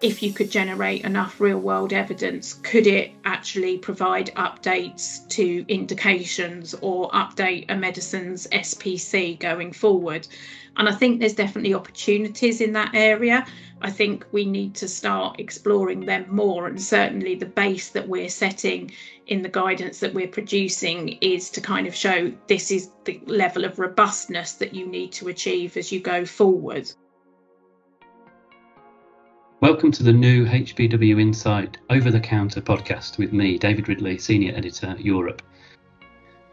if you could generate enough real world evidence, could it actually provide updates to indications or update a medicine's SPC going forward? And I think there's definitely opportunities in that area. I think we need to start exploring them more. And certainly the base that we're setting in the guidance that we're producing is to kind of show this is the level of robustness that you need to achieve as you go forward. Welcome to the new HBW Insight Over the Counter podcast with me, David Ridley, Senior Editor, Europe.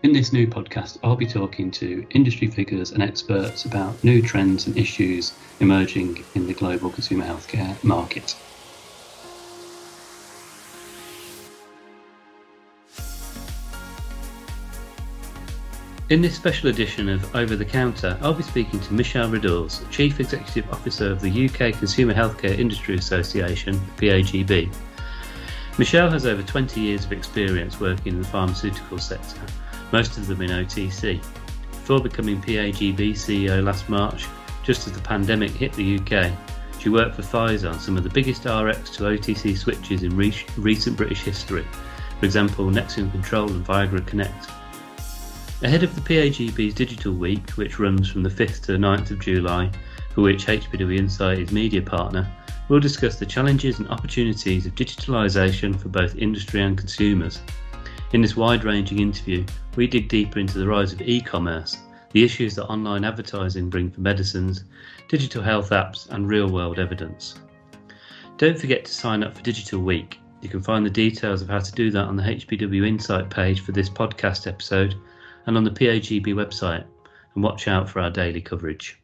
In this new podcast, I'll be talking to industry figures and experts about new trends and issues emerging in the global consumer healthcare market. In this special edition of Over the Counter, I'll be speaking to Michelle Riddalls, Chief Executive Officer of the UK Consumer Healthcare Industry Association, PAGB. Michelle has over 20 years of experience working in the pharmaceutical sector, most of them in OTC. Before becoming PAGB CEO last March, just as the pandemic hit the UK, she worked for Pfizer on some of the biggest RX to OTC switches in re- recent British history, for example, Nexium Control and Viagra Connect. Ahead of the PAGB's Digital Week, which runs from the 5th to the 9th of July, for which HBW Insight is media partner, we'll discuss the challenges and opportunities of digitalisation for both industry and consumers. In this wide ranging interview, we dig deeper into the rise of e commerce, the issues that online advertising bring for medicines, digital health apps, and real world evidence. Don't forget to sign up for Digital Week. You can find the details of how to do that on the HBW Insight page for this podcast episode and on the PAGB website, and watch out for our daily coverage.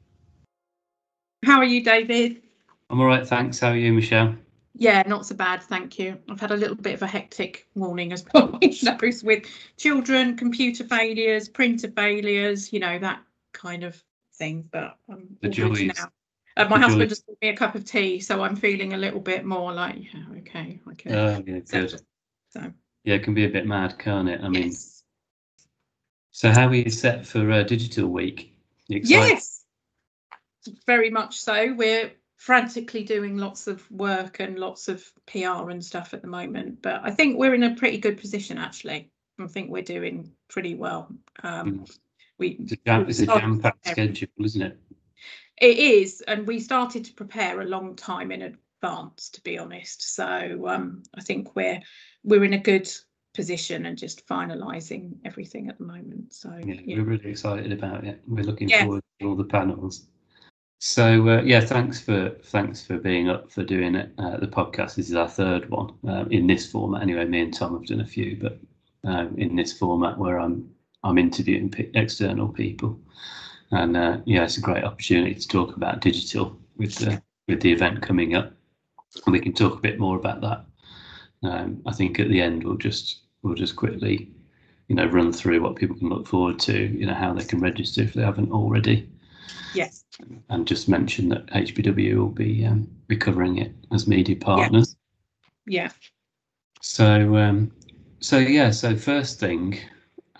How are you, David? I'm all right, thanks. How are you, Michelle? Yeah, not so bad, thank you. I've had a little bit of a hectic morning, as always knows, with children, computer failures, printer failures, you know, that kind of thing. But I'm the joys. now. Uh, my the husband joys. just bought me a cup of tea, so I'm feeling a little bit more like, yeah, okay, okay. Oh, yeah, good. So, yeah, it can be a bit mad, can't it? I mean, yes. So, how are you set for uh, Digital Week? Yes, very much so. We're frantically doing lots of work and lots of PR and stuff at the moment, but I think we're in a pretty good position actually. I think we're doing pretty well. Um, mm. we it's a jam, it's a jam-packed schedule, isn't it? It is, and we started to prepare a long time in advance, to be honest. So um, I think we're we're in a good position and just finalising everything at the moment. So yeah, yeah, we're really excited about it. We're looking yeah. forward to all the panels. So uh, yeah, thanks for thanks for being up for doing it. Uh, the podcast this is our third one uh, in this format. Anyway, me and Tom have done a few, but um, in this format where I'm I'm interviewing p- external people, and uh, yeah, it's a great opportunity to talk about digital with the with the event coming up, and we can talk a bit more about that um, I think at the end we'll just we'll just quickly, you know, run through what people can look forward to, you know, how they can register if they haven't already. Yes. And just mention that HBW will be um, be covering it as media partners. Yeah. yeah. So um, so yeah, so first thing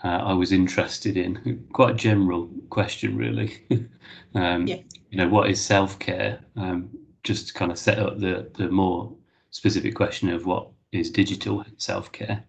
uh, I was interested in quite a general question really. um, yeah. You know, what is self care? Um, just to kind of set up the the more specific question of what is digital self care.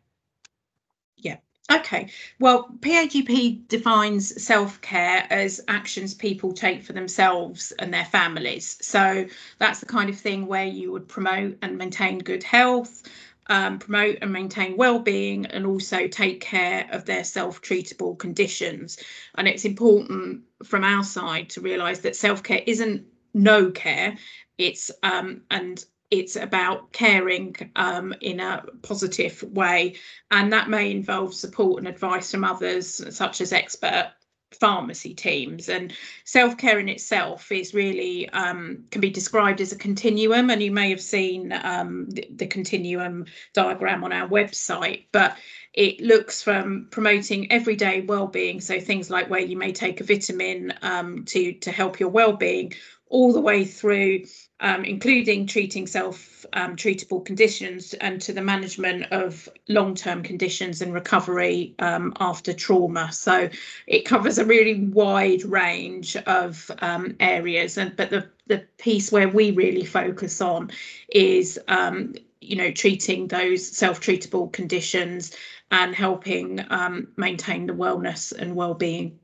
Okay. Well, PAGB defines self care as actions people take for themselves and their families. So that's the kind of thing where you would promote and maintain good health, um, promote and maintain well-being, and also take care of their self-treatable conditions. And it's important from our side to realise that self-care isn't no care. It's um, and it's about caring um, in a positive way, and that may involve support and advice from others, such as expert pharmacy teams. And self-care in itself is really um, can be described as a continuum. And you may have seen um, the, the, continuum diagram on our website but it looks from promoting everyday well-being so things like where you may take a vitamin um, to to help your well-being all the way through, um, including treating self um, treatable conditions and to the management of long term conditions and recovery um, after trauma. So it covers a really wide range of um, areas. And but the, the piece where we really focus on is um, you know treating those self-treatable conditions and helping um, maintain the wellness and well-being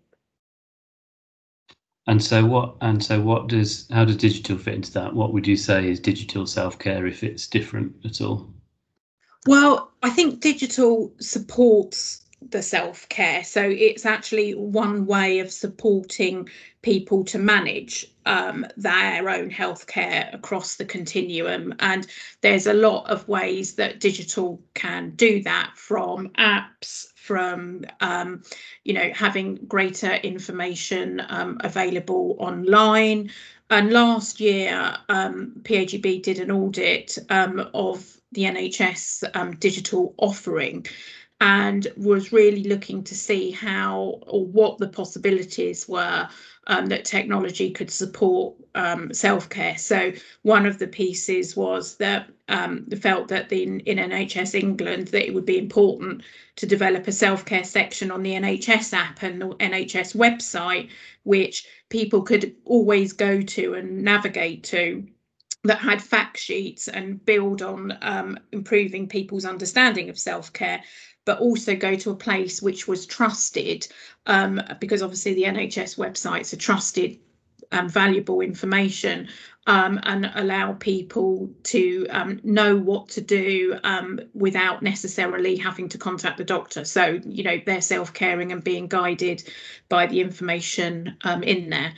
and so what and so what does how does digital fit into that? What would you say is digital self-care if it's different at all? Well, I think digital supports the self-care. So it's actually one way of supporting people to manage um, their own healthcare across the continuum. And there's a lot of ways that digital can do that from apps from um, you know having greater information um, available online. And last year, um, PAGB did an audit um, of the NHS um, digital offering and was really looking to see how or what the possibilities were um, that technology could support um, self-care. So one of the pieces was that um, felt that the, in, NHS England that it would be important to develop a self-care section on the NHS app and the NHS website, which people could always go to and navigate to that had fact sheets and build on um, improving people's understanding of self-care but also go to a place which was trusted um, because obviously the NHS websites are trusted um, valuable information um, and allow people to um, know what to do um, without necessarily having to contact the doctor. So, you know, they're self caring and being guided by the information um, in there.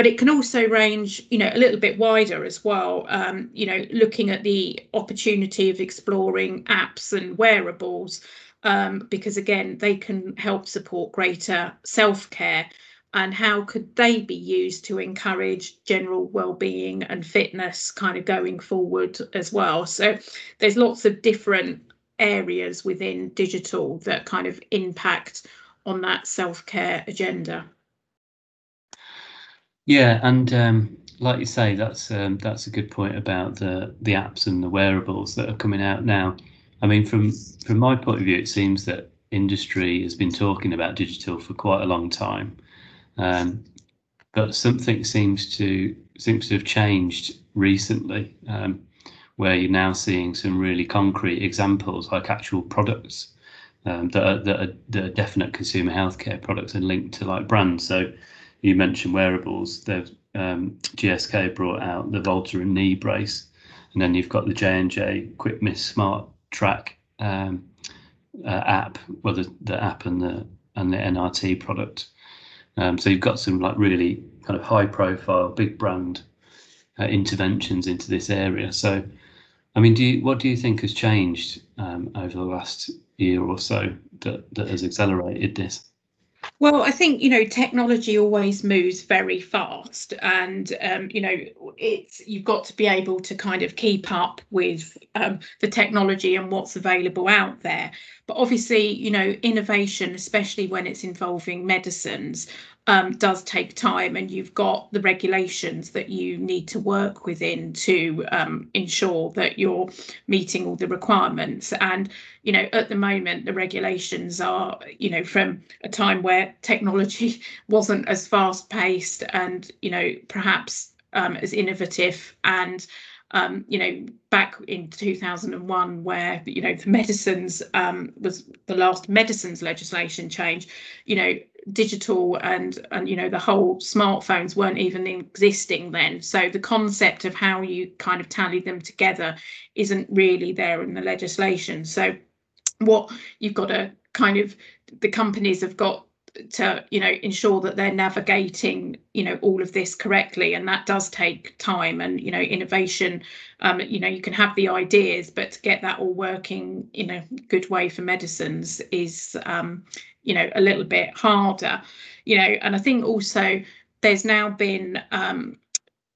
But it can also range, you know, a little bit wider as well. Um, you know, looking at the opportunity of exploring apps and wearables um, because again, they can help support greater self-care and how could they be used to encourage general well-being and fitness kind of going forward as well so there's lots of different areas within digital that kind of impact on that self-care agenda yeah and um, like you say that's um, that's a good point about the the apps and the wearables that are coming out now I mean, from from my point of view, it seems that industry has been talking about digital for quite a long time, um, but something seems to seems to have changed recently, um, where you're now seeing some really concrete examples, like actual products um, that, are, that, are, that are definite consumer healthcare products and linked to like brands. So you mentioned wearables. They've um, GSK brought out the Voltaren knee brace, and then you've got the J and J QuickMist Smart track um, uh, app, well, the, the app and the and the NRT product. Um, so you've got some like really kind of high profile, big brand uh, interventions into this area. So, I mean, do you, what do you think has changed um, over the last year or so that, that has accelerated this? Well, I think you know technology always moves very fast, and um, you know it's you've got to be able to kind of keep up with um, the technology and what's available out there. But obviously, you know, innovation, especially when it's involving medicines, um, does take time, and you've got the regulations that you need to work within to um, ensure that you're meeting all the requirements. And you know, at the moment, the regulations are, you know, from a time where technology wasn't as fast paced and you know perhaps um, as innovative and um, you know, back in 2001, where you know the medicines um, was the last medicines legislation change, you know, digital and and you know the whole smartphones weren't even existing then. So the concept of how you kind of tally them together isn't really there in the legislation. So what you've got to kind of the companies have got to you know ensure that they're navigating you know all of this correctly and that does take time and you know innovation um you know you can have the ideas but to get that all working in a good way for medicines is um you know a little bit harder you know and i think also there's now been um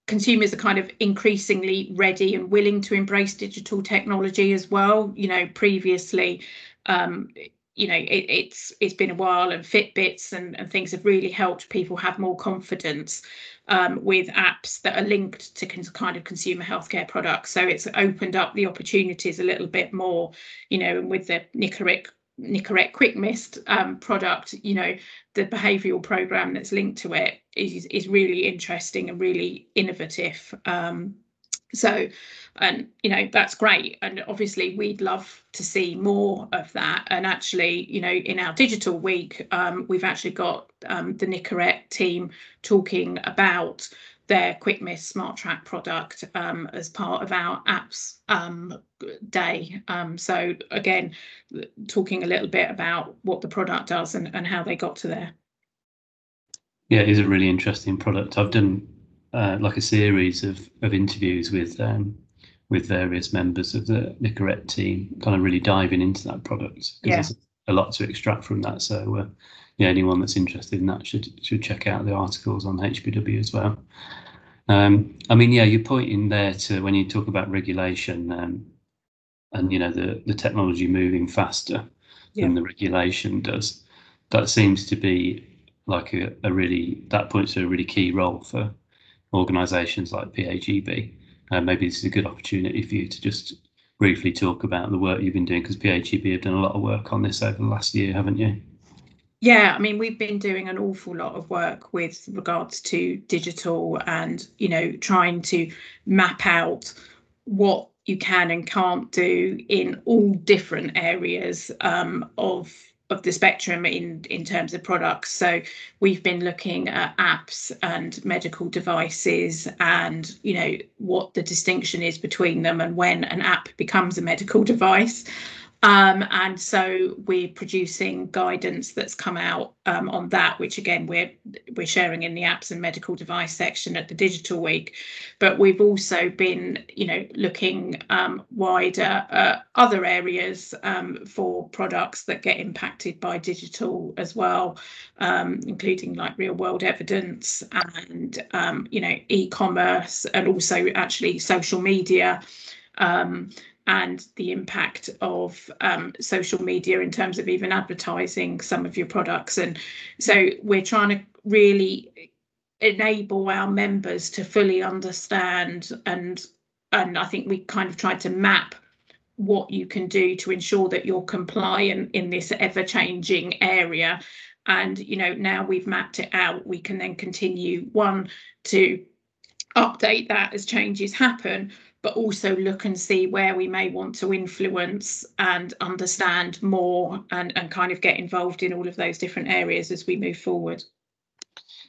consumers are kind of increasingly ready and willing to embrace digital technology as well. You know previously um you know it, it's it's been a while and fitbits and, and things have really helped people have more confidence um, with apps that are linked to kind of consumer healthcare products. So it's opened up the opportunities a little bit more you know and with the Nicorette Nicorette Quick Mist um, product, you know, the behavioural program that's linked to it is is really interesting and really innovative. Um, so and you know that's great. And obviously we'd love to see more of that. And actually you know in our digital week um, we've actually got um, the nicorette team talking about their quick mist smart track product um, as part of our apps um, day. Um, so again talking a little bit about what the product does and, and how they got to there. Yeah it is a really interesting product. I've done uh, like a series of, of interviews with um, with various members of the Nicorette team, kind of really diving into that product because yeah. there's a lot to extract from that. So uh, yeah, anyone that's interested in that should should check out the articles on HBW as well. Um, I mean, yeah, you're pointing there to when you talk about regulation um, and you know the the technology moving faster yeah. than the regulation does. That seems to be like a, a really that points to a really key role for organisations like PAGB. Uh, maybe this is a good opportunity for you to just briefly talk about the work you've been doing because PAGB have done a lot of work on this over the last year, haven't you? Yeah, I mean, we've been doing an awful lot of work with regards to digital and, you know, trying to map out what you can and can't do in all different areas um, of of the spectrum in in terms of products. So we've been looking at apps and medical devices and you know what the distinction is between them and when an app becomes a medical device um, and so we're producing guidance that's come out um, on that, which again we're we're sharing in the apps and medical device section at the Digital Week. But we've also been, you know, looking um, wider at other areas um, for products that get impacted by digital as well, um, including like real world evidence and um, you know e-commerce and also actually social media. Um, and the impact of um, social media in terms of even advertising some of your products. And so we're trying to really enable our members to fully understand and and I think we kind of tried to map what you can do to ensure that you're compliant in this ever changing area and you know now we've mapped it out we can then continue one to update that as changes happen but also look and see where we may want to influence and understand more and, and kind of get involved in all of those different areas as we move forward.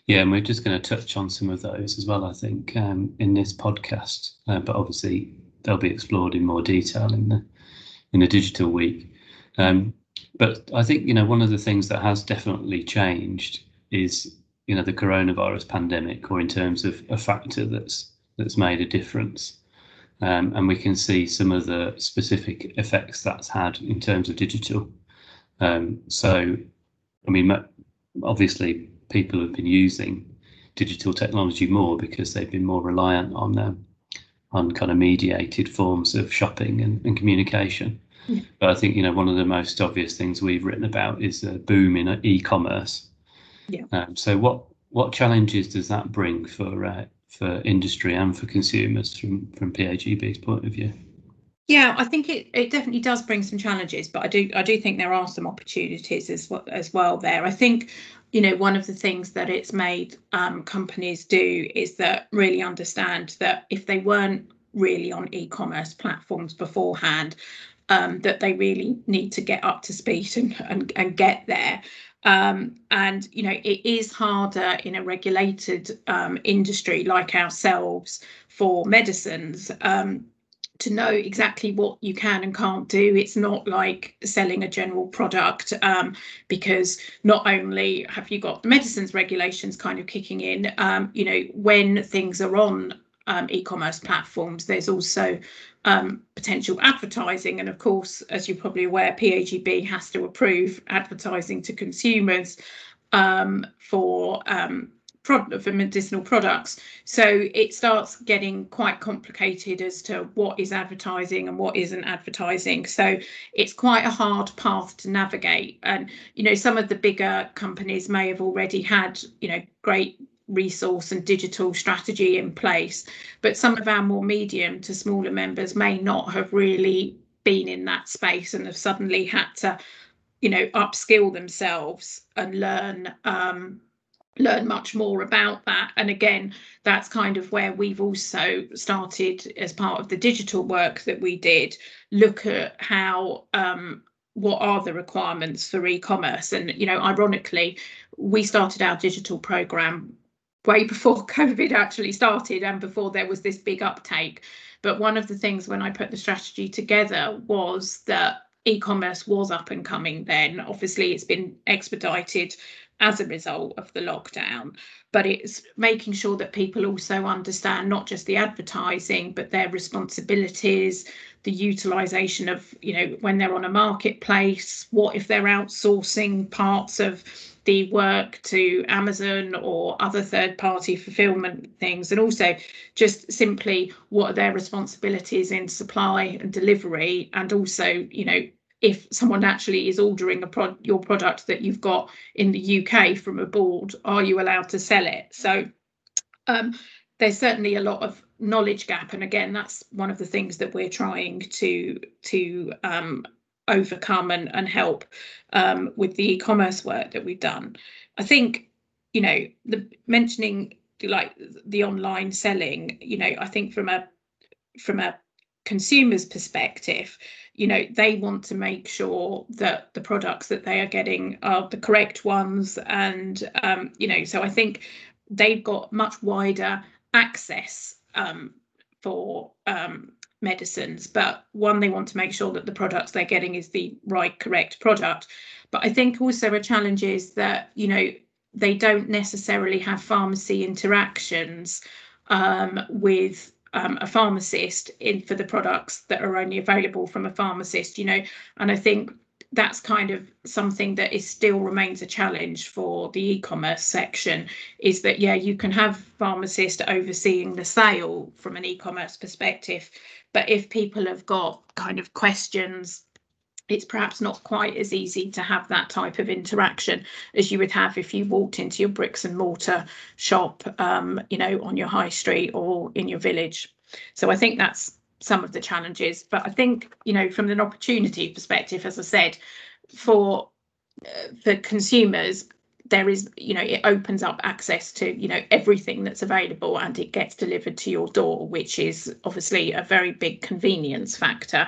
Yeah, and we're just going to touch on some of those as well, I think, um, in this podcast. Uh, but obviously, they'll be explored in more detail in the in the digital week. Um, but I think you know one of the things that has definitely changed is you know the coronavirus pandemic, or in terms of a factor that's that's made a difference. Um, and we can see some of the specific effects that's had in terms of digital. Um, so, I mean, obviously, people have been using digital technology more because they've been more reliant on um, on kind of mediated forms of shopping and, and communication. Yeah. But I think you know one of the most obvious things we've written about is the boom in e-commerce. Yeah. Um, so what what challenges does that bring for uh, for industry and for consumers from from PAGB's point of view? Yeah, I think it, it definitely does bring some challenges, but I do I do think there are some opportunities as well as well there. I think you know one of the things that it's made um, companies do is that really understand that if they weren't really on e-commerce platforms beforehand, um, that they really need to get up to speed and, and, and get there. Um, and you know it is harder in a regulated um, industry like ourselves for medicines um, to know exactly what you can and can't do. It's not like selling a general product um, because not only have you got the medicines regulations kind of kicking in, um, you know when things are on um, e-commerce platforms. There's also um, potential advertising, and of course, as you're probably aware, PAGB has to approve advertising to consumers um, for um, for medicinal products. So it starts getting quite complicated as to what is advertising and what isn't advertising. So it's quite a hard path to navigate. And you know, some of the bigger companies may have already had you know great resource and digital strategy in place, but some of our more medium to smaller members may not have really been in that space and have suddenly had to you know upskill themselves and learn um, learn much more about that. And again that's kind of where we've also started as part of the digital work that we did look at how um, what are the requirements for e-commerce. And you know ironically we started our digital program way before covid actually started and before there was this big uptake but one of the things when i put the strategy together was that e-commerce was up and coming then obviously it's been expedited as a result of the lockdown. But it's making sure that people also understand not just the advertising, but their responsibilities, the utilization of, you know, when they're on a marketplace, what if they're outsourcing parts of the work to Amazon or other third party fulfillment things, and also just simply what are their responsibilities in supply and delivery, and also, you know, if someone actually is ordering a pro- your product that you've got in the UK from abroad, are you allowed to sell it? So um, there's certainly a lot of knowledge gap, and again, that's one of the things that we're trying to to um, overcome and, and help um, with the e-commerce work that we've done. I think you know the mentioning like the online selling. You know, I think from a from a consumer's perspective you know they want to make sure that the products that they are getting are the correct ones and um, you know so i think they've got much wider access um, for um, medicines but one they want to make sure that the products they're getting is the right correct product. But i think also a challenge is that you know they don't necessarily have pharmacy interactions um, with um, a pharmacist in for the products that are only available from a pharmacist you know? And i think that's kind of something that is still remains a challenge for the e-commerce section is that yeah you can have pharmacist overseeing the sale from an e-commerce perspective but if people have got kind of questions it's perhaps not quite as easy to have that type of interaction as you would have if you walked into your bricks and mortar shop, um, you know, on your high street or in your village. So I think that's some of the challenges. But I think, you know, from an opportunity perspective, as I said, for uh, for consumers, there is, you know, it opens up access to, you know, everything that's available and it gets delivered to your door, which is obviously a very big convenience factor.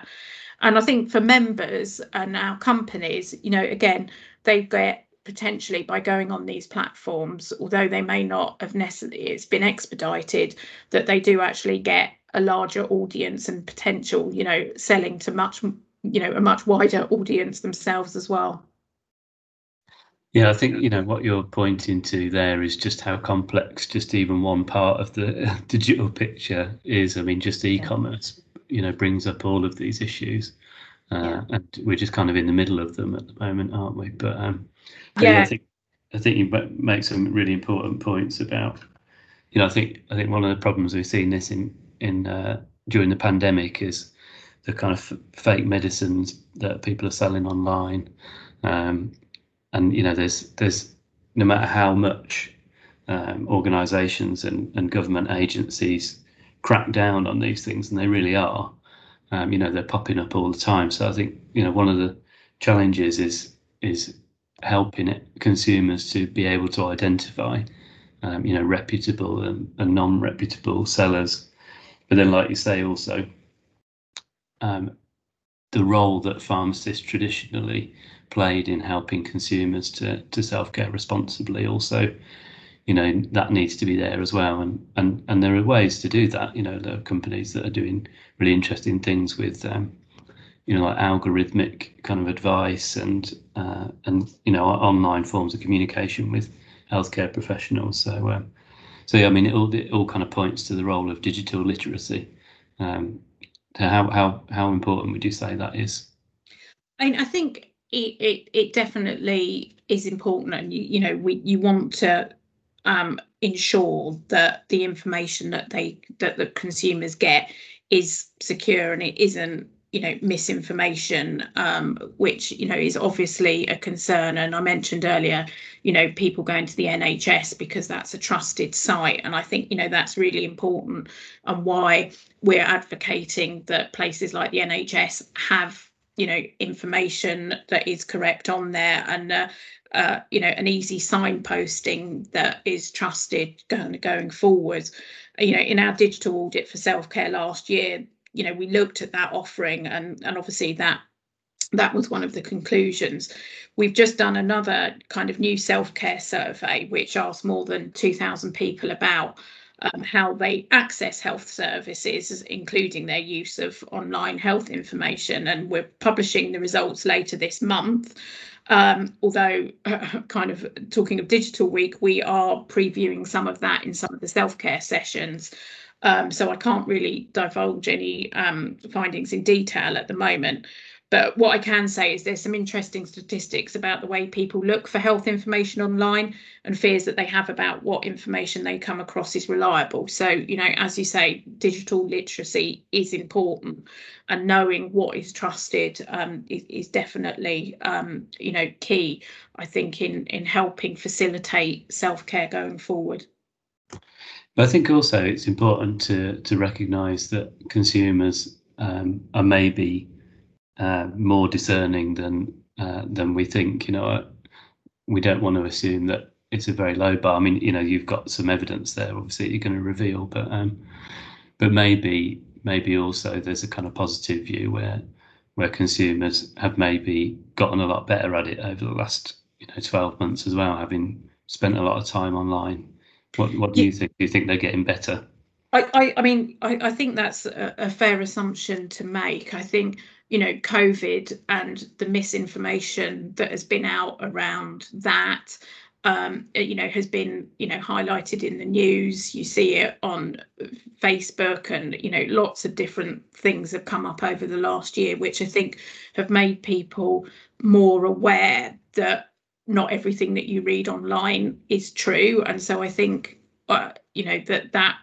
And I think for members and our companies, you know, again, they get potentially by going on these platforms, although they may not have necessarily, it's been expedited, that they do actually get a larger audience and potential, you know, selling to much, you know, a much wider audience themselves as well. Yeah, I think you know what you're pointing to there is just how complex just even one part of the digital picture is. I mean, just e-commerce you know brings up all of these issues, uh, and we're just kind of in the middle of them at the moment, aren't we? But um, yeah, I think I think you make some really important points about, you know, I think I think one of the problems we've seen this in in uh, during the pandemic is the kind of f- fake medicines that people are selling online, um, and you know, there's there's no matter how much um, organisations and, and government agencies crack down on these things, and they really are. Um, you know, they're popping up all the time. So I think you know one of the challenges is is helping it, consumers to be able to identify, um, you know, reputable and, and, non-reputable sellers. But then, like you say, also um, the role that pharmacists traditionally played in helping consumers to to self-care responsibly also you know that needs to be there as well. And and and there are ways to do that. You know there are companies that are doing really interesting things with um, you know like algorithmic kind of advice and uh, and you know online forms of communication with healthcare professionals. So um, so yeah i mean it all it all kind of points to the role of digital literacy. Um, how how how important would you say that is? I, mean, I think it, it it definitely is important and you, you know we you want to um, ensure that the information that they that the consumers get is secure and it isn't you know misinformation um, which you know is obviously a concern. And i mentioned earlier you know people going to the nhs because that's a trusted site. And i think you know that's really important and why we're advocating that places like the nhs have you know information that is correct on there and uh, uh, you know an easy signposting that is trusted going going forward. You know in our digital audit for self-care last year you know we looked at that offering and and obviously that that was one of the conclusions. We've just done another kind of new self-care survey which asked more than 2000 people about um, how they access health services, including their use of online health information. And we're publishing the results later this month. Um, although, uh, kind of talking of Digital Week, we are previewing some of that in some of the self care sessions. Um, so I can't really divulge any um, findings in detail at the moment. But what I can say is there's some interesting statistics about the way people look for health information online and fears that they have about what information they come across is reliable. So, you know, as you say, digital literacy is important and knowing what is trusted um, is, is, definitely, um, you know, key, I think, in, in helping facilitate self-care going forward. But I think also it's important to to recognise that consumers um, are maybe uh, more discerning than uh, than we think. You know, we don't want to assume that it's a very low bar. I mean, you know, you've got some evidence there, obviously, you're going to reveal, but um, but maybe maybe also there's a kind of positive view where where consumers have maybe gotten a lot better at it over the last you know 12 months as well, having spent a lot of time online what What do you think? Do you think they're getting better? I, I, I mean, I, I think that's a, a fair assumption to make. I think you know, COVID and the misinformation that has been out around that, um, you know, has been, you know, highlighted in the news. You see it on Facebook, and you know, lots of different things have come up over the last year, which I think have made people more aware that not everything that you read online is true and so i think uh, you know that that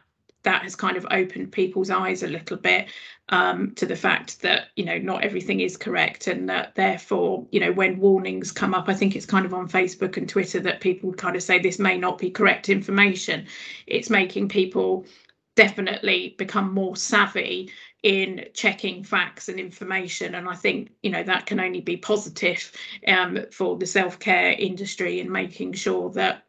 that has kind of opened people's eyes a little bit um, to the fact that you know not everything is correct and that therefore you know when warnings come up i think it's kind of on facebook and twitter that people kind of say this may not be correct information. It's making people definitely become more savvy in checking facts and information. And i think you know that can only be positive um, for the self-care industry and making sure that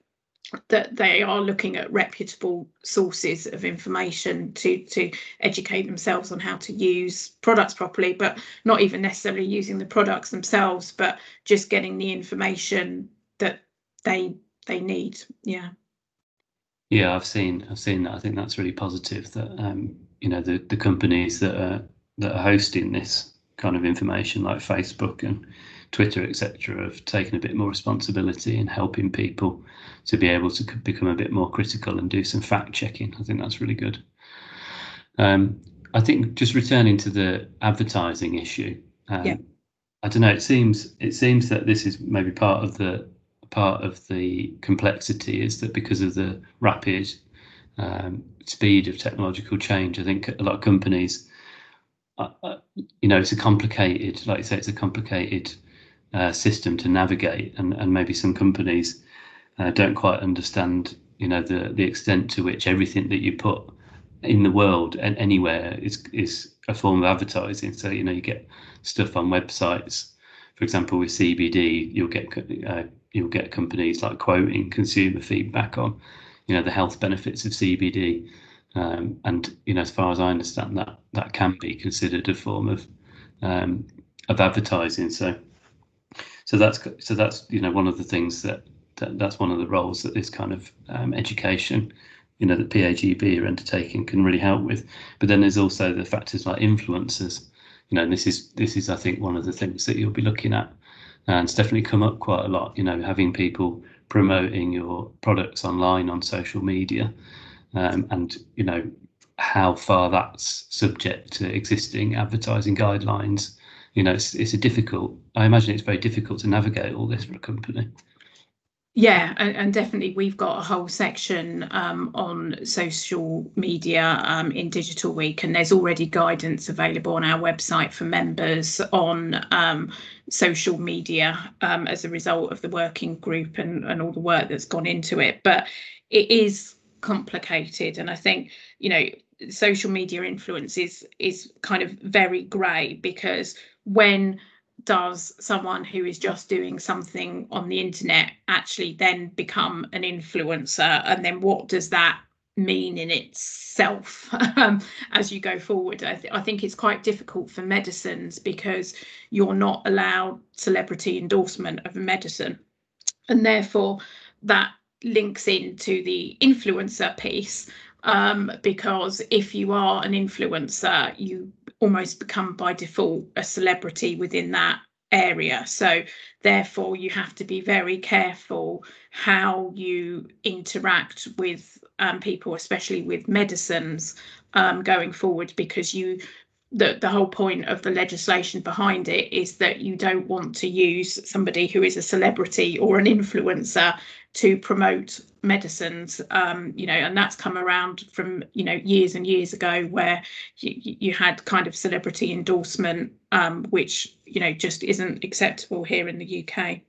that they are looking at reputable sources of information to to educate themselves on how to use products properly but not even necessarily using the products themselves but just getting the information that they they need. Yeah. Yeah i've seen i've seen that. I think that's really positive that um you know the the companies that are that are hosting this kind of information like Facebook and Twitter etc have taken a bit more responsibility in helping people to be able to become a bit more critical and do some fact checking. I think that's really good. Um, I think just returning to the advertising issue. Um, yeah. I don't know. It seems it seems that this is maybe part of the part of the complexity is that because of the rapid um, speed of technological change. I think a lot of companies, uh, uh, you know, it's a complicated, like you say, it's a complicated uh, system to navigate, and, and maybe some companies uh, don't quite understand, you know, the the extent to which everything that you put in the world and anywhere is is a form of advertising. So you know, you get stuff on websites. For example, with CBD, you'll get uh, you'll get companies like quoting consumer feedback on you know the health benefits of CBD. Um, and you know, as far as I understand, that that can be considered a form of um, of advertising. So, so that's so that's you know one of the things that, that that's one of the roles that this kind of um, education, you know, that PAGB are undertaking can really help with. But then there's also the factors like influencers. You know, this is this is I think one of the things that you'll be looking at, and it's definitely come up quite a lot. You know, having people promoting your products online on social media um, and you know how far that's subject to existing advertising guidelines you know it's, it's a difficult i imagine it's very difficult to navigate all this for a company Yeah, and, and, definitely we've got a whole section um, on social media um, in Digital Week, and there's already guidance available on our website for members on um, social media um, as a result of the working group and, and all the work that's gone into it. But it is complicated, and I think you know social media influence is is kind of very grey because when does someone who is just doing something on the internet actually then become an influencer? And then what does that mean in itself um, as you go forward? I, th- I think it's quite difficult for medicines because you're not allowed celebrity endorsement of a medicine. And therefore that links into the influencer piece um, because if you are an influencer you almost become by default a celebrity within that area. So, therefore, you have to be very careful how you interact with um, people, especially with medicines um, going forward, because you the, the whole point of the legislation behind it is that you don't want to use somebody who is a celebrity or an influencer to promote medicines um, you know and that's come around from you know years and years ago where you, you had kind of celebrity endorsement um, which you know just isn't acceptable here in the UK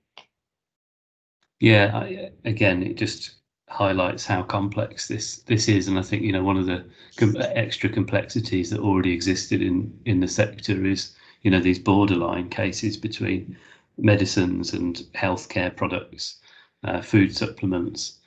yeah I, again it just highlights how complex this this is and I think you know one of the com- extra complexities that already existed in in the sector is you know these borderline cases between medicines and healthcare products uh, food supplements,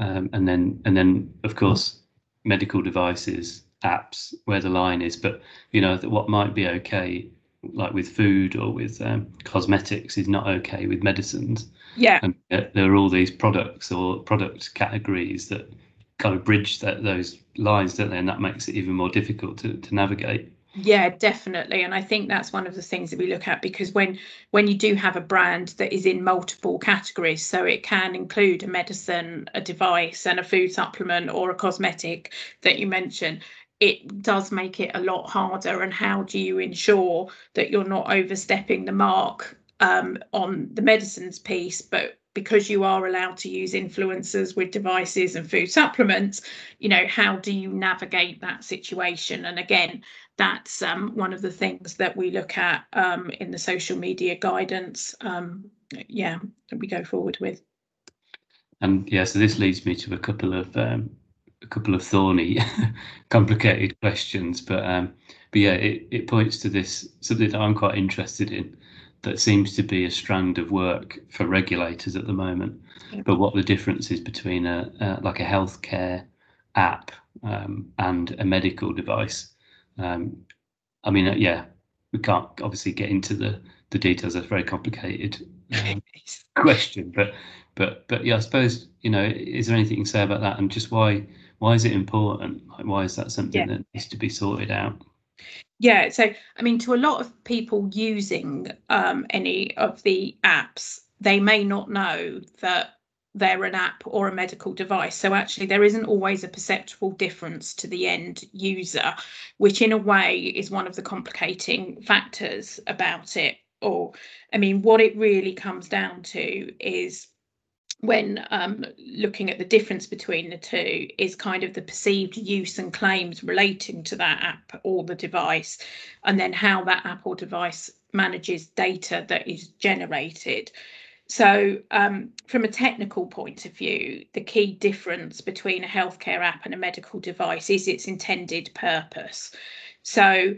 um, and then and then of course medical devices, apps, where the line is. But you know that what might be okay, like with food or with um, cosmetics, is not okay with medicines. Yeah, and there are all these products or product categories that kind of bridge that those lines, don't they? And that makes it even more difficult to, to navigate. Yeah definitely. And i think that's one of the things that we look at because when when you do have a brand that is in multiple categories so it can include a medicine a device and a food supplement or a cosmetic that you mentioned it does make it a lot harder. And how do you ensure that you're not overstepping the mark um, on the medicines piece but because you are allowed to use influencers with devices and food supplements you know how do you navigate that situation and again that's um, one of the things that we look at um, in the social media guidance. Um, yeah, that we go forward with. And yeah, so this leads me to a couple of um, a couple of thorny, complicated questions, but um, but yeah, it, it points to this something that I'm quite interested in. That seems to be a strand of work for regulators at the moment. Yeah. But what the difference is between a, a like a healthcare app um, and a medical device um, I mean, uh, yeah, we can't obviously get into the the details. That's a very complicated um, question, but but but yeah, I suppose you know, is there anything you can say about that, and just why why is it important? Like, why is that something yeah. that needs to be sorted out? Yeah, so I mean, to a lot of people using um, any of the apps, they may not know that they're an app or a medical device. So actually, there isn't always a perceptible difference to the end user, which in a way is one of the complicating factors about it. Or, I mean, what it really comes down to is when um, looking at the difference between the two is kind of the perceived use and claims relating to that app or the device, and then how that app or device manages data that is generated. So, um, from a technical point of view, the key difference between a healthcare app and a medical device is its intended purpose. So,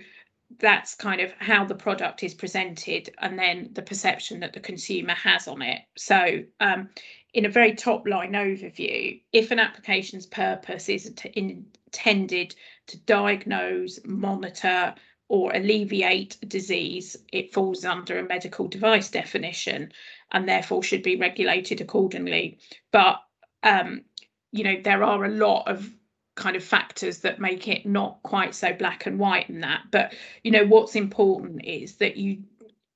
that's kind of how the product is presented and then the perception that the consumer has on it. So, um, in a very top line overview, if an application's purpose is intended to diagnose, monitor, or alleviate disease, it falls under a medical device definition and therefore should be regulated accordingly. But um, you know, there are a lot of kind of factors that make it not quite so black and white in that. But you know, what's important is that you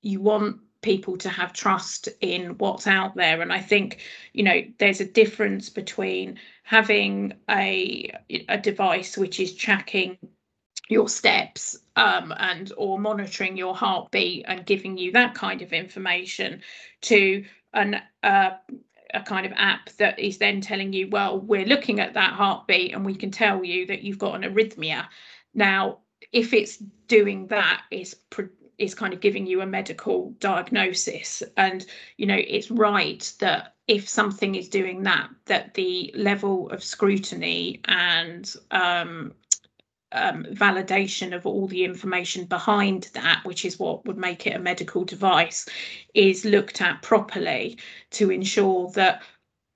you want people to have trust in what's out there and i think you know there's a difference between having a a device which is tracking your steps um, and or monitoring your heartbeat and giving you that kind of information to an uh, a kind of app that is then telling you, well, we're looking at that heartbeat and we can tell you that you've got an arrhythmia. Now, if it's doing that, it's is kind of giving you a medical diagnosis. And you know it's right that if something is doing that that the level of scrutiny and um, um, validation of all the information behind that, which is what would make it a medical device, is looked at properly to ensure that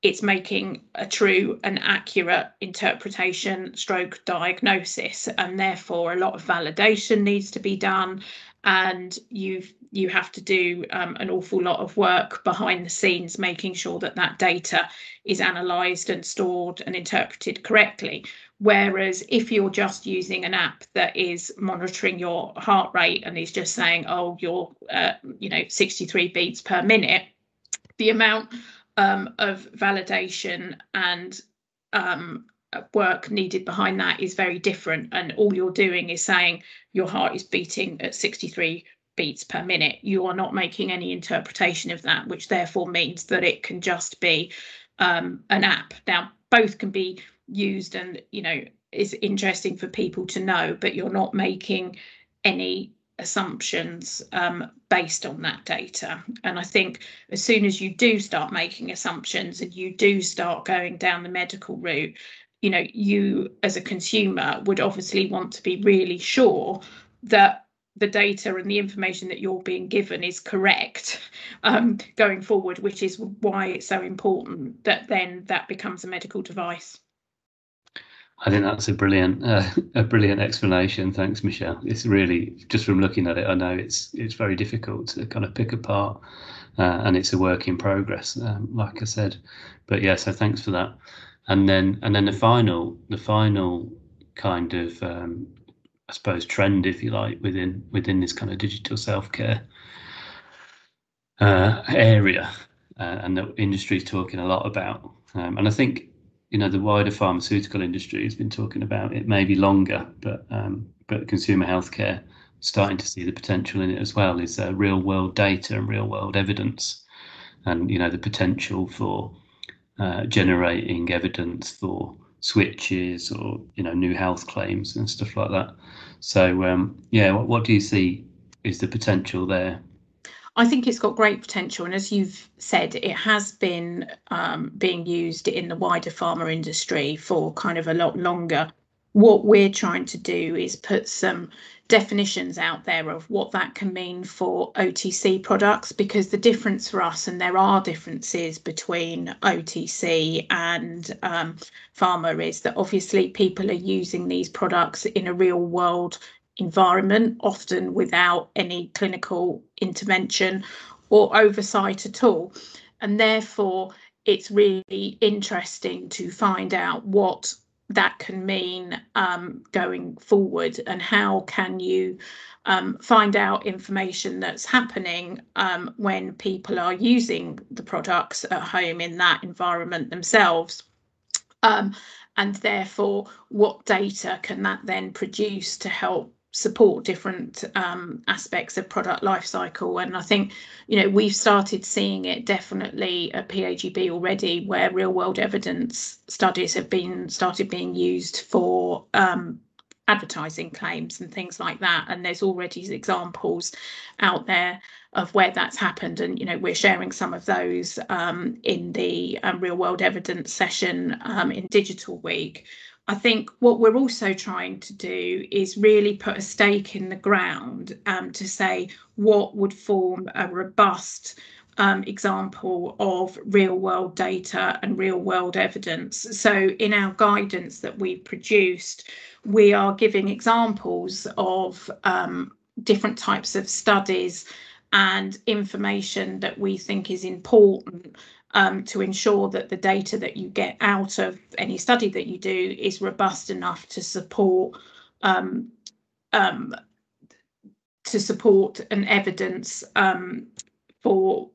it's making a true and accurate interpretation stroke diagnosis and therefore a lot of validation needs to be done. And you've you have to do um, an awful lot of work behind the scenes making sure that that data is analysed and stored and interpreted correctly. Whereas if you're just using an app that is monitoring your heart rate and is just saying oh you're uh, you know 63 beats per minute the amount um, of validation and um, work needed behind that is very different. And all you're doing is saying your heart is beating at 63 beats per minute. You are not making any interpretation of that which therefore means that it can just be um, an app. Now both can be used and you know is interesting for people to know but you're not making any assumptions um, based on that data. And I think as soon as you do start making assumptions and you do start going down the medical route, you know you as a consumer would obviously want to be really sure that the data and the information that you're being given is correct um, going forward, which is why it's so important that then that becomes a medical device. I think that's a brilliant, uh, a brilliant explanation. Thanks, Michelle. It's really just from looking at it, I know it's it's very difficult to kind of pick apart, uh, and it's a work in progress, um, like I said. But yeah, so thanks for that and then and then the final the final kind of um, I suppose trend, if you like, within within this kind of digital self care uh, area, uh, and the industry is talking a lot about. Um, and I think you know the wider pharmaceutical industry has been talking about it maybe longer, but um, but consumer healthcare starting to see the potential in it as well. Is uh, real world data and real world evidence, and you know the potential for uh, generating evidence for switches or you know new health claims and stuff like that. So um, yeah, what, what do you see is the potential there? I think it's got great potential, and as you've said, it has been um, being used in the wider pharma industry for kind of a lot longer. What we're trying to do is put some definitions out there of what that can mean for OTC products because the difference for us, and there are differences between OTC and um, pharma, is that obviously people are using these products in a real world environment, often without any clinical intervention or oversight at all. And therefore, it's really interesting to find out what that can mean um, going forward and how can you um, find out information that's happening um, when people are using the products at home in that environment themselves um, and therefore what data can that then produce to help support different um, aspects of product life cycle. And i think you know we've started seeing it definitely at PAGB already where real world evidence studies have been started being used for um, advertising claims and things like that. And there's already examples out there of where that's happened. And you know we're sharing some of those um, in the um, real world evidence session um, in digital week I think what we're also trying to do is really put a stake in the ground um, to say what would form a robust um, example of real world data and real world evidence. So, in our guidance that we've produced, we are giving examples of um, different types of studies and information that we think is important um, to ensure that the data that you get out of any study that you do is robust enough to support um, um, to support an evidence um, for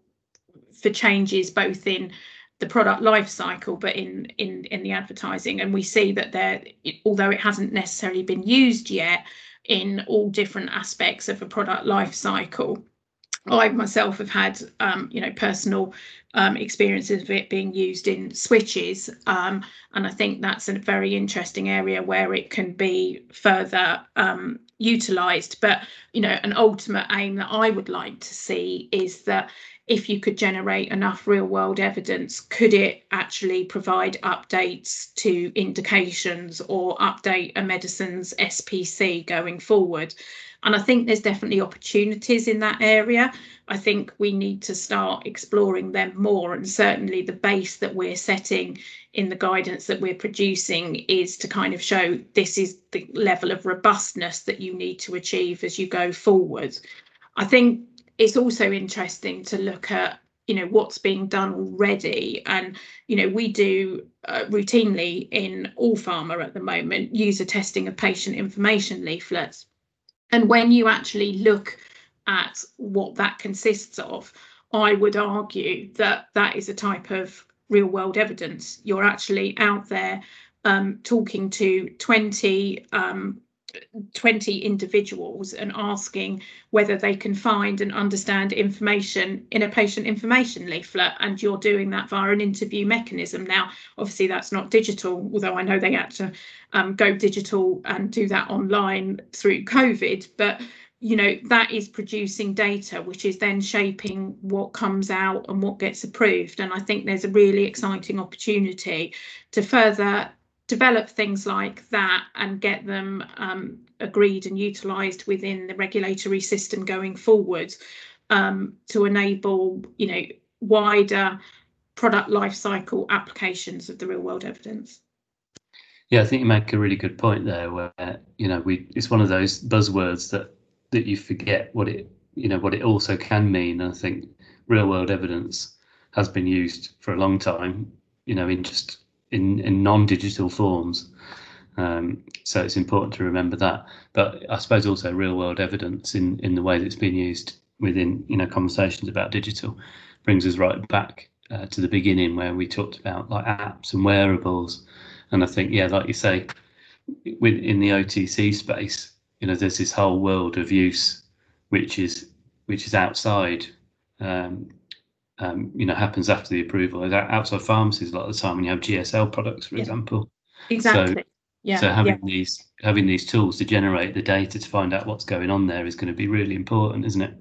for changes both in the product life cycle but in in in the advertising. And we see that there although it hasn't necessarily been used yet in all different aspects of a product life cycle I myself have had, um, you know, personal um, experiences of it being used in switches. Um, and I think that's a very interesting area where it can be further um, utilised. But, you know, an ultimate aim that I would like to see is that if you could generate enough real world evidence, could it actually provide updates to indications or update a medicine's SPC going forward? And I think there's definitely opportunities in that area. I think we need to start exploring them more. And certainly the base that we're setting in the guidance that we're producing is to kind of show this is the level of robustness that you need to achieve as you go forward. I think it's also interesting to look at you know what's being done already and you know we do uh, routinely in all pharma at the moment user testing of patient information leaflets and when you actually look at what that consists of i would argue that that is a type of real world evidence. You're actually out there um, talking to 20 um, 20 individuals and asking whether they can find and understand information in a patient information leaflet and you're doing that via an interview mechanism. Now obviously that's not digital although i know they had to um, go digital and do that online through covid but you know that is producing data which is then shaping what comes out and what gets approved. And i think there's a really exciting opportunity to further develop things like that and get them um, agreed and utilised within the regulatory system going forward um, to enable, you know, wider product life cycle applications of the real world evidence. Yeah, I think you make a really good point there. Where you know, we it's one of those buzzwords that that you forget what it you know what it also can mean. And I think real world evidence has been used for a long time. You know, in just in, in non-digital forms. Um, so it's important to remember that. But I suppose also real world evidence in, in the way that it's been used within you know conversations about digital brings us right back uh, to the beginning where we talked about like apps and wearables. And I think yeah, like you say, in the OTC space, you know, there's this whole world of use which is which is outside um, um, you know happens after the approval. Outside pharmacies a lot of the time when you have GSL products, for yeah. example. Exactly. So, yeah. So having yeah. these having these tools to generate the data to find out what's going on there is going to be really important, isn't it?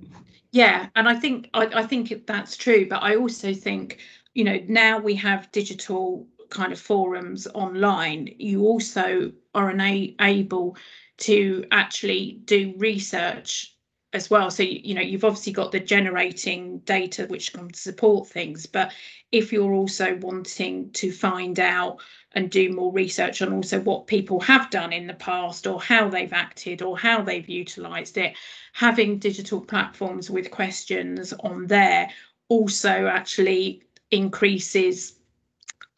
Yeah, and I think I, I think that's true, but I also think you know now we have digital kind of forums online. You also are an able to actually do research as well. So, you know, you've obviously got the generating data which can support things, but if you're also wanting to find out and do more research on also what people have done in the past or how they've acted or how they've utilized it, having digital platforms with questions on there also actually increases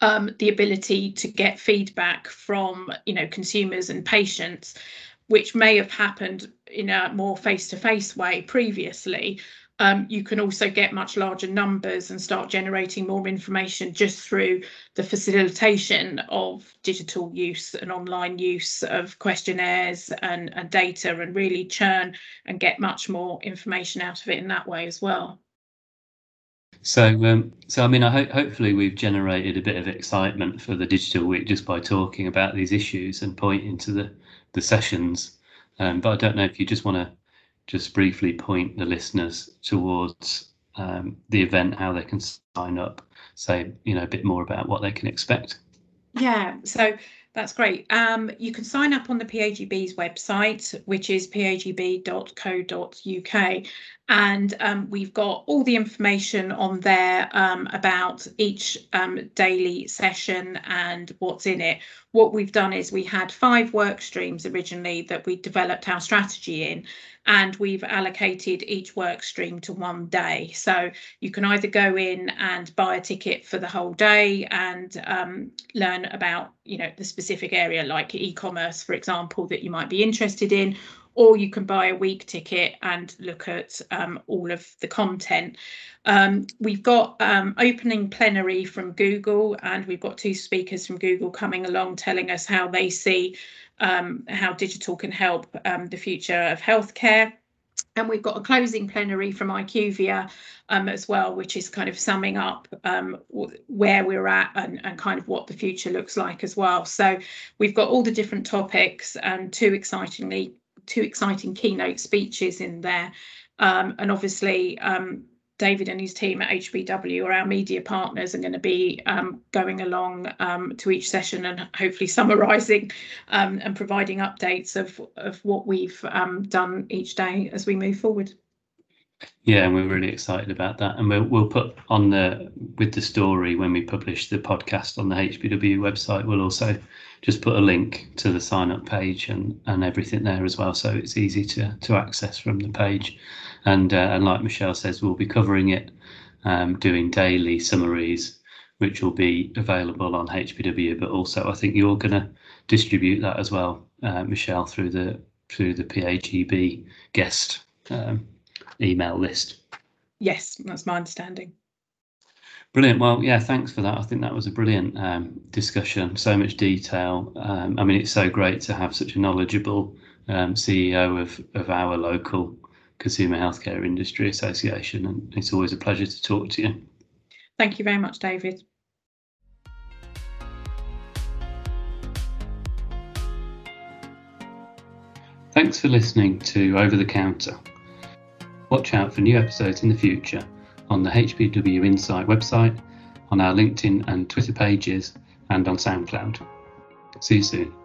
um, the ability to get feedback from you know consumers and patients which may have happened in a more face-to-face way previously, um, you can also get much larger numbers and start generating more information just through the facilitation of digital use and online use of questionnaires and, and data and really churn and get much more information out of it in that way as well. So, um, so I mean, I hope hopefully we've generated a bit of excitement for the digital week just by talking about these issues and pointing to the the sessions. Um, but I don't know if you just want to just briefly point the listeners towards um, the event, how they can sign up, say you know a bit more about what they can expect. Yeah, so that's great. Um, you can sign up on the PAGB's website, which is pagb.co.uk, and um, we've got all the information on there um, about each um, daily session and what's in it. What we've done is we had five work streams originally that we developed our strategy in, and we've allocated each work stream to one day. So you can either go in and buy a ticket for the whole day and um, learn about, you know, the specific area like e-commerce, for example, that you might be interested in, or you can buy a week ticket and look at um, all of the content. Um, we've got um, opening plenary from Google, and we've got two speakers from Google coming along telling us how they see um, how digital can help um, the future of healthcare. And we've got a closing plenary from IQVIA um, as well, which is kind of summing up um, where we're at and, and kind of what the future looks like as well. So we've got all the different topics and two excitingly, two exciting keynote speeches in there. Um, and obviously, um, David and his team at HBW or our media partners are going to be um, going along um, to each session and hopefully summarising um, and providing updates of, of what we've um, done each day as we move forward. Yeah, and we're really excited about that. And we'll, we'll put on the with the story when we publish the podcast on the HBW website. We'll also just put a link to the sign up page and, and everything there as well, so it's easy to to access from the page. And, uh, and like Michelle says, we'll be covering it, um, doing daily summaries, which will be available on HBW. But also, I think you're going to distribute that as well, uh, Michelle, through the through the PAGB guest um, email list. Yes, that's my understanding. Brilliant. Well, yeah, thanks for that. I think that was a brilliant um, discussion. So much detail. Um, I mean, it's so great to have such a knowledgeable um, CEO of, of our local Consumer Healthcare Industry Association, and it's always a pleasure to talk to you. Thank you very much, David. Thanks for listening to Over the Counter. Watch out for new episodes in the future on the HBW Insight website, on our LinkedIn and Twitter pages, and on SoundCloud. See you soon.